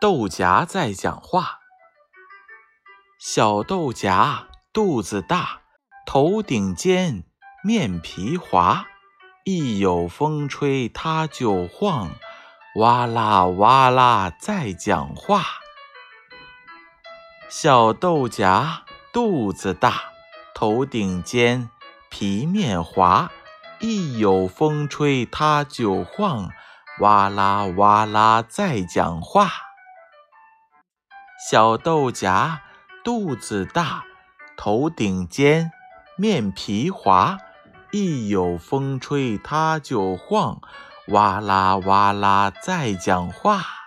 豆荚在讲话。小豆荚肚子大，头顶尖，面皮滑。一有风吹它就晃，哇啦哇啦在讲话。小豆荚肚子大，头顶尖，皮面滑。一有风吹它就晃，哇啦哇啦在讲话。小豆荚。肚子大，头顶尖，面皮滑，一有风吹它就晃，哇啦哇啦在讲话。